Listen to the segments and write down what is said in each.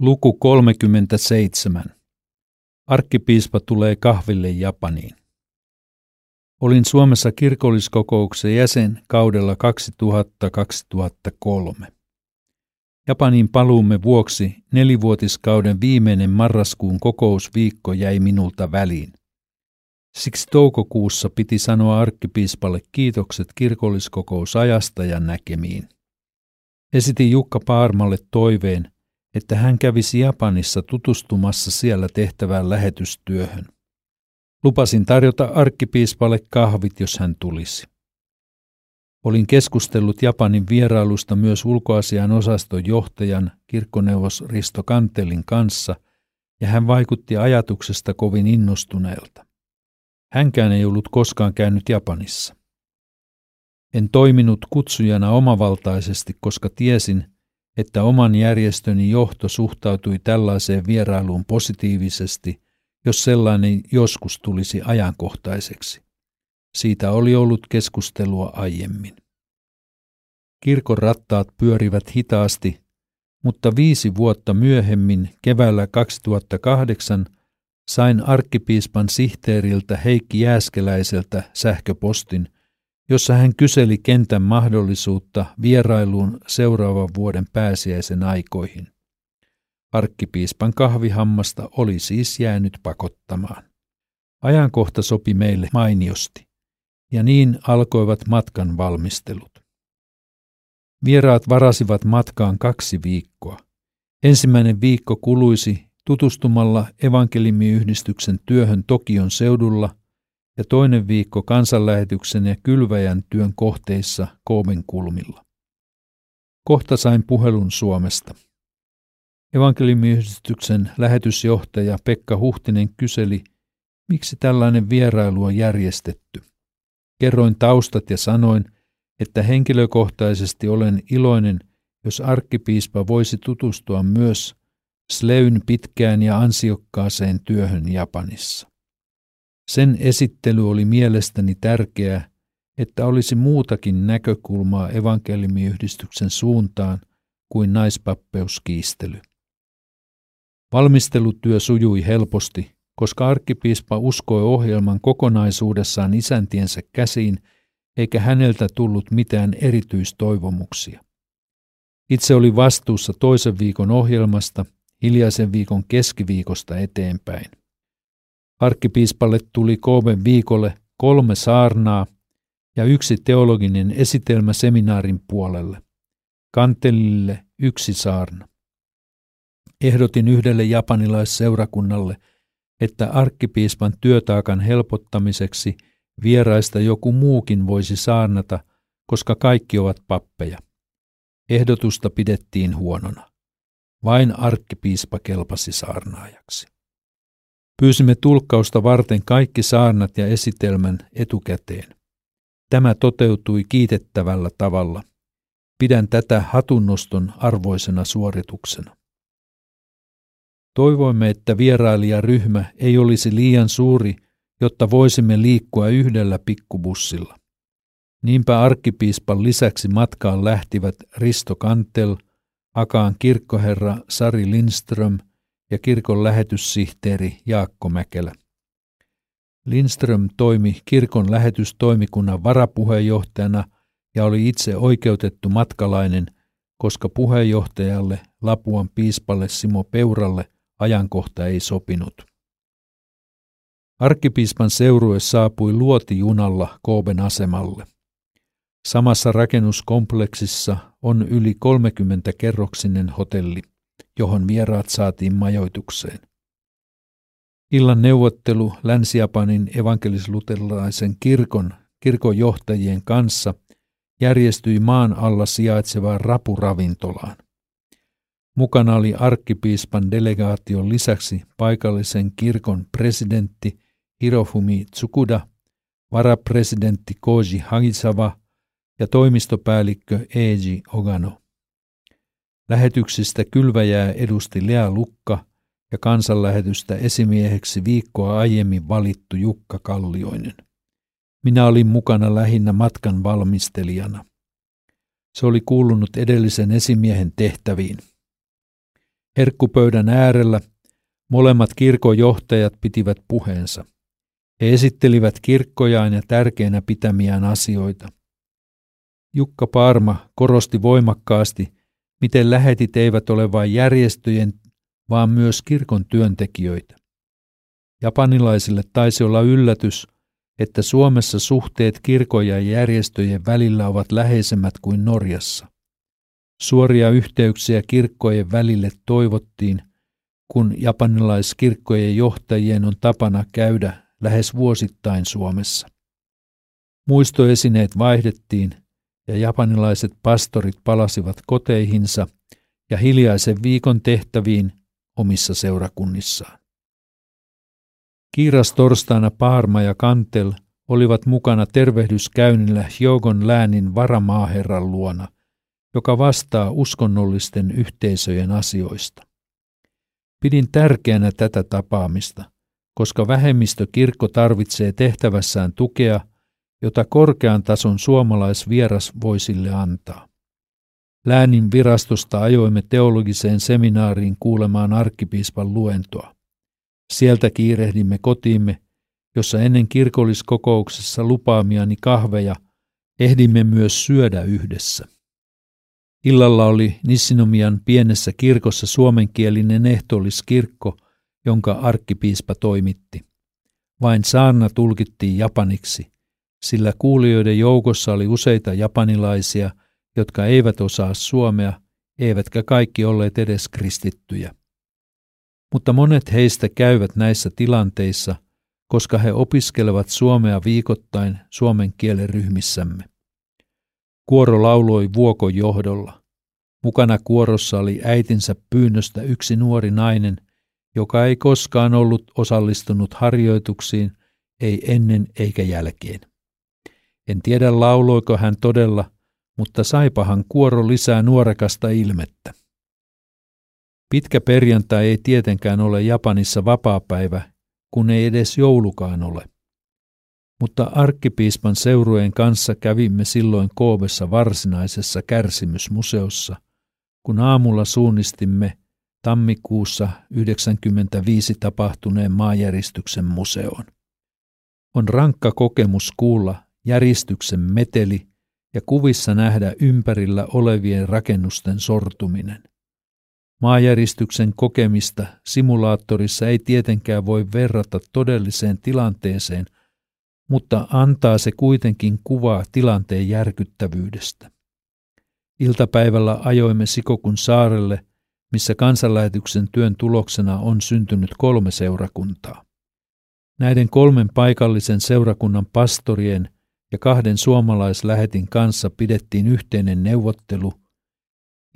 Luku 37. Arkkipiispa tulee kahville Japaniin. Olin Suomessa kirkolliskokouksen jäsen kaudella 2000-2003. Japanin paluumme vuoksi nelivuotiskauden viimeinen marraskuun kokousviikko jäi minulta väliin. Siksi toukokuussa piti sanoa arkkipiispalle kiitokset kirkolliskokousajasta ja näkemiin. Esitin Jukka Paarmalle toiveen – että hän kävisi Japanissa tutustumassa siellä tehtävään lähetystyöhön. Lupasin tarjota arkkipiispalle kahvit, jos hän tulisi. Olin keskustellut Japanin vierailusta myös ulkoasian osaston johtajan kirkkoneuvos Risto Kantelin kanssa, ja hän vaikutti ajatuksesta kovin innostuneelta. Hänkään ei ollut koskaan käynyt Japanissa. En toiminut kutsujana omavaltaisesti, koska tiesin, että oman järjestöni johto suhtautui tällaiseen vierailuun positiivisesti, jos sellainen joskus tulisi ajankohtaiseksi. Siitä oli ollut keskustelua aiemmin. Kirkon rattaat pyörivät hitaasti, mutta viisi vuotta myöhemmin, keväällä 2008, sain arkkipiispan sihteeriltä Heikki Jääskeläiseltä sähköpostin, jossa hän kyseli kentän mahdollisuutta vierailuun seuraavan vuoden pääsiäisen aikoihin. Arkkipiispan kahvihammasta oli siis jäänyt pakottamaan. Ajankohta sopi meille mainiosti, ja niin alkoivat matkan valmistelut. Vieraat varasivat matkaan kaksi viikkoa. Ensimmäinen viikko kuluisi tutustumalla evankelimiyhdistyksen työhön Tokion seudulla – ja toinen viikko kansanlähetyksen ja kylväjän työn kohteissa Koomen kulmilla. Kohta sain puhelun Suomesta. Evankelimiyhdistyksen lähetysjohtaja Pekka Huhtinen kyseli, miksi tällainen vierailu on järjestetty. Kerroin taustat ja sanoin, että henkilökohtaisesti olen iloinen, jos arkkipiispa voisi tutustua myös Sleyn pitkään ja ansiokkaaseen työhön Japanissa. Sen esittely oli mielestäni tärkeää, että olisi muutakin näkökulmaa evankelimiyhdistyksen suuntaan kuin naispappeuskiistely. Valmistelutyö sujui helposti, koska arkkipiispa uskoi ohjelman kokonaisuudessaan isäntiensä käsiin, eikä häneltä tullut mitään erityistoivomuksia. Itse oli vastuussa toisen viikon ohjelmasta, hiljaisen viikon keskiviikosta eteenpäin. Arkkipiispalle tuli Kooben viikolle kolme saarnaa ja yksi teologinen esitelmä seminaarin puolelle. Kantelille yksi saarna. Ehdotin yhdelle japanilaisseurakunnalle, että arkkipiispan työtaakan helpottamiseksi vieraista joku muukin voisi saarnata, koska kaikki ovat pappeja. Ehdotusta pidettiin huonona. Vain arkkipiispa kelpasi saarnaajaksi. Pyysimme tulkkausta varten kaikki saarnat ja esitelmän etukäteen. Tämä toteutui kiitettävällä tavalla. Pidän tätä hatunnoston arvoisena suorituksena. Toivoimme, että vierailijaryhmä ei olisi liian suuri, jotta voisimme liikkua yhdellä pikkubussilla. Niinpä arkkipiispan lisäksi matkaan lähtivät Risto Kantel, Akaan kirkkoherra Sari Lindström ja kirkon lähetyssihteeri Jaakko Mäkelä. Lindström toimi kirkon lähetystoimikunnan varapuheenjohtajana ja oli itse oikeutettu matkalainen, koska puheenjohtajalle Lapuan piispalle Simo Peuralle ajankohta ei sopinut. Arkkipiispan seurue saapui luotijunalla Kooben asemalle. Samassa rakennuskompleksissa on yli 30 kerroksinen hotelli johon vieraat saatiin majoitukseen. Illan neuvottelu Länsi-Japanin evankelisluterilaisen kirkon kirkonjohtajien kanssa järjestyi maan alla sijaitsevaan rapuravintolaan. Mukana oli arkkipiispan delegaation lisäksi paikallisen kirkon presidentti Hirofumi Tsukuda, varapresidentti Koji Hagisawa ja toimistopäällikkö Eiji Ogano. Lähetyksistä kylväjää edusti Lea Lukka ja kansanlähetystä esimieheksi viikkoa aiemmin valittu Jukka Kallioinen. Minä olin mukana lähinnä matkan valmistelijana. Se oli kuulunut edellisen esimiehen tehtäviin. Herkkupöydän äärellä molemmat kirkojohtajat pitivät puheensa. He esittelivät kirkkojaan ja tärkeinä pitämiään asioita. Jukka Parma korosti voimakkaasti, miten lähetit eivät ole vain järjestöjen, vaan myös kirkon työntekijöitä. Japanilaisille taisi olla yllätys, että Suomessa suhteet kirkon ja järjestöjen välillä ovat läheisemmät kuin Norjassa. Suoria yhteyksiä kirkkojen välille toivottiin, kun japanilaiskirkkojen johtajien on tapana käydä lähes vuosittain Suomessa. Muistoesineet vaihdettiin ja japanilaiset pastorit palasivat koteihinsa ja hiljaisen viikon tehtäviin omissa seurakunnissaan. Kiiras torstaina Paarma ja Kantel olivat mukana tervehdyskäynnillä Hjogon läänin varamaaherran luona, joka vastaa uskonnollisten yhteisöjen asioista. Pidin tärkeänä tätä tapaamista, koska vähemmistökirkko tarvitsee tehtävässään tukea, jota korkean tason suomalaisvieras voi sille antaa. Läänin virastosta ajoimme teologiseen seminaariin kuulemaan arkkipiispan luentoa. Sieltä kiirehdimme kotiimme, jossa ennen kirkolliskokouksessa lupaamiani kahveja ehdimme myös syödä yhdessä. Illalla oli Nissinomian pienessä kirkossa suomenkielinen ehtoolliskirkko, jonka arkkipiispa toimitti. Vain saarna tulkittiin japaniksi, sillä kuulijoiden joukossa oli useita japanilaisia, jotka eivät osaa suomea, eivätkä kaikki olleet edes kristittyjä. Mutta monet heistä käyvät näissä tilanteissa, koska he opiskelevat suomea viikoittain suomen kielen ryhmissämme. Kuoro lauloi vuokon johdolla. Mukana kuorossa oli äitinsä pyynnöstä yksi nuori nainen, joka ei koskaan ollut osallistunut harjoituksiin, ei ennen eikä jälkeen. En tiedä lauloiko hän todella, mutta saipahan kuoro lisää nuorekasta ilmettä. Pitkä perjantai ei tietenkään ole Japanissa vapaapäivä, kun ei edes joulukaan ole. Mutta arkkipiispan seurueen kanssa kävimme silloin Koovessa varsinaisessa kärsimysmuseossa, kun aamulla suunnistimme tammikuussa 1995 tapahtuneen maajäristyksen museoon. On rankka kokemus kuulla järistyksen meteli ja kuvissa nähdä ympärillä olevien rakennusten sortuminen. Maajäristyksen kokemista simulaattorissa ei tietenkään voi verrata todelliseen tilanteeseen, mutta antaa se kuitenkin kuvaa tilanteen järkyttävyydestä. Iltapäivällä ajoimme Sikokun saarelle, missä kansanlähetyksen työn tuloksena on syntynyt kolme seurakuntaa. Näiden kolmen paikallisen seurakunnan pastorien ja kahden suomalaislähetin kanssa pidettiin yhteinen neuvottelu –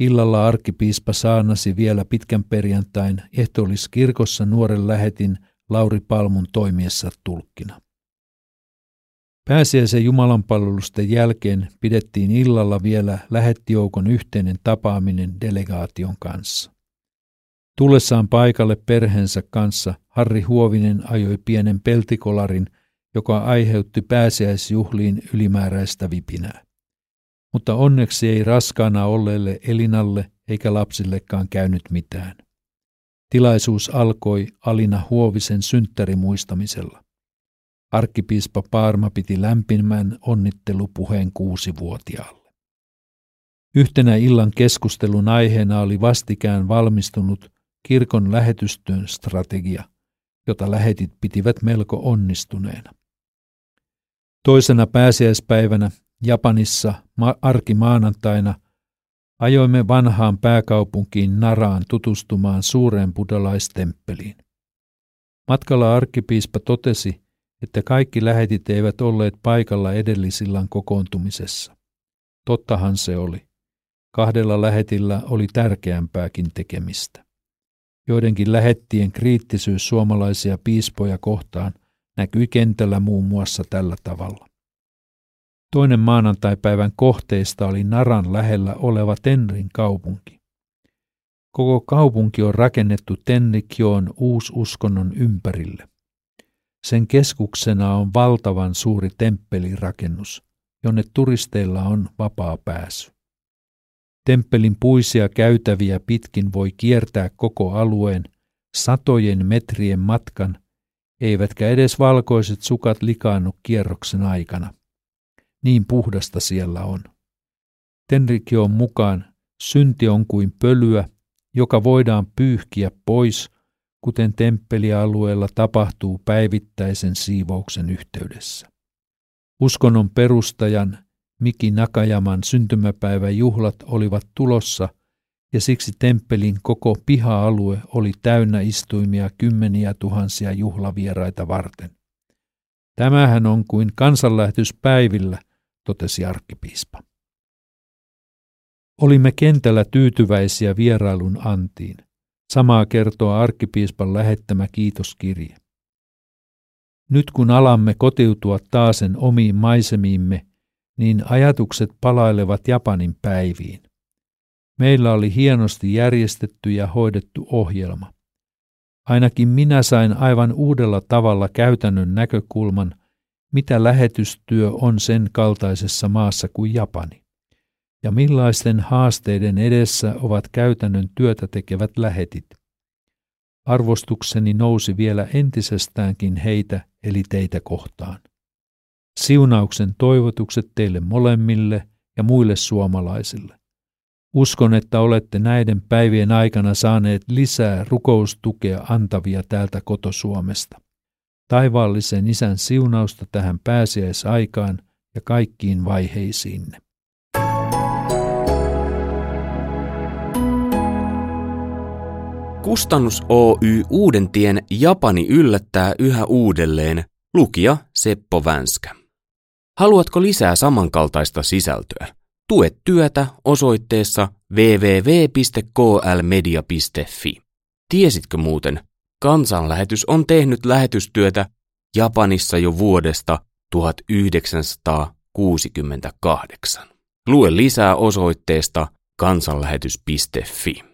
Illalla arkkipiispa saarnasi vielä pitkän perjantain ehtoolliskirkossa nuoren lähetin Lauri Palmun toimiessa tulkkina. Pääsiäisen jumalanpalvelusten jälkeen pidettiin illalla vielä lähettijoukon yhteinen tapaaminen delegaation kanssa. Tullessaan paikalle perheensä kanssa Harri Huovinen ajoi pienen peltikolarin, joka aiheutti pääsiäisjuhliin ylimääräistä vipinää mutta onneksi ei raskaana olleelle Elinalle eikä lapsillekaan käynyt mitään. Tilaisuus alkoi Alina Huovisen synttärimuistamisella. Arkkipiispa Paarma piti lämpimän onnittelupuheen kuusivuotiaalle. Yhtenä illan keskustelun aiheena oli vastikään valmistunut kirkon lähetystyön strategia, jota lähetit pitivät melko onnistuneena. Toisena pääsiäispäivänä Japanissa ma- arkimaanantaina ajoimme vanhaan pääkaupunkiin Naraan tutustumaan suureen buddalaistemppeliin. Matkalla arkkipiispa totesi, että kaikki lähetit eivät olleet paikalla edellisillan kokoontumisessa. Tottahan se oli. Kahdella lähetillä oli tärkeämpääkin tekemistä. Joidenkin lähettien kriittisyys suomalaisia piispoja kohtaan näkyi kentällä muun muassa tällä tavalla. Toinen maanantaipäivän kohteista oli Naran lähellä oleva Tenrin kaupunki. Koko kaupunki on rakennettu Tenrikjoon uususkonnon ympärille. Sen keskuksena on valtavan suuri temppelirakennus, jonne turisteilla on vapaa pääsy. Temppelin puisia käytäviä pitkin voi kiertää koko alueen satojen metrien matkan, eivätkä edes valkoiset sukat likaannu kierroksen aikana. Niin puhdasta siellä on. Tenrikioon mukaan synti on kuin pölyä, joka voidaan pyyhkiä pois, kuten temppelialueella tapahtuu päivittäisen siivouksen yhteydessä. Uskonnon perustajan Miki Nakajaman syntymäpäivän juhlat olivat tulossa ja siksi temppelin koko piha-alue oli täynnä istuimia kymmeniä tuhansia juhlavieraita varten. Tämähän on kuin kansanlähetyspäivillä, totesi arkkipiispa. Olimme kentällä tyytyväisiä vierailun antiin. Samaa kertoo arkkipiispan lähettämä kiitoskirje. Nyt kun alamme kotiutua taasen omiin maisemiimme, niin ajatukset palailevat Japanin päiviin. Meillä oli hienosti järjestetty ja hoidettu ohjelma. Ainakin minä sain aivan uudella tavalla käytännön näkökulman, mitä lähetystyö on sen kaltaisessa maassa kuin Japani, ja millaisten haasteiden edessä ovat käytännön työtä tekevät lähetit. Arvostukseni nousi vielä entisestäänkin heitä eli teitä kohtaan. Siunauksen toivotukset teille molemmille ja muille suomalaisille. Uskon, että olette näiden päivien aikana saaneet lisää rukoustukea antavia täältä kotosuomesta. Taivaallisen isän siunausta tähän pääsiäisaikaan ja kaikkiin vaiheisiinne. Kustannus Oy Uudentien Japani yllättää yhä uudelleen, lukija Seppo Vänskä. Haluatko lisää samankaltaista sisältöä? Tue työtä osoitteessa www.klmedia.fi. Tiesitkö muuten, kansanlähetys on tehnyt lähetystyötä Japanissa jo vuodesta 1968. Lue lisää osoitteesta kansanlähetys.fi.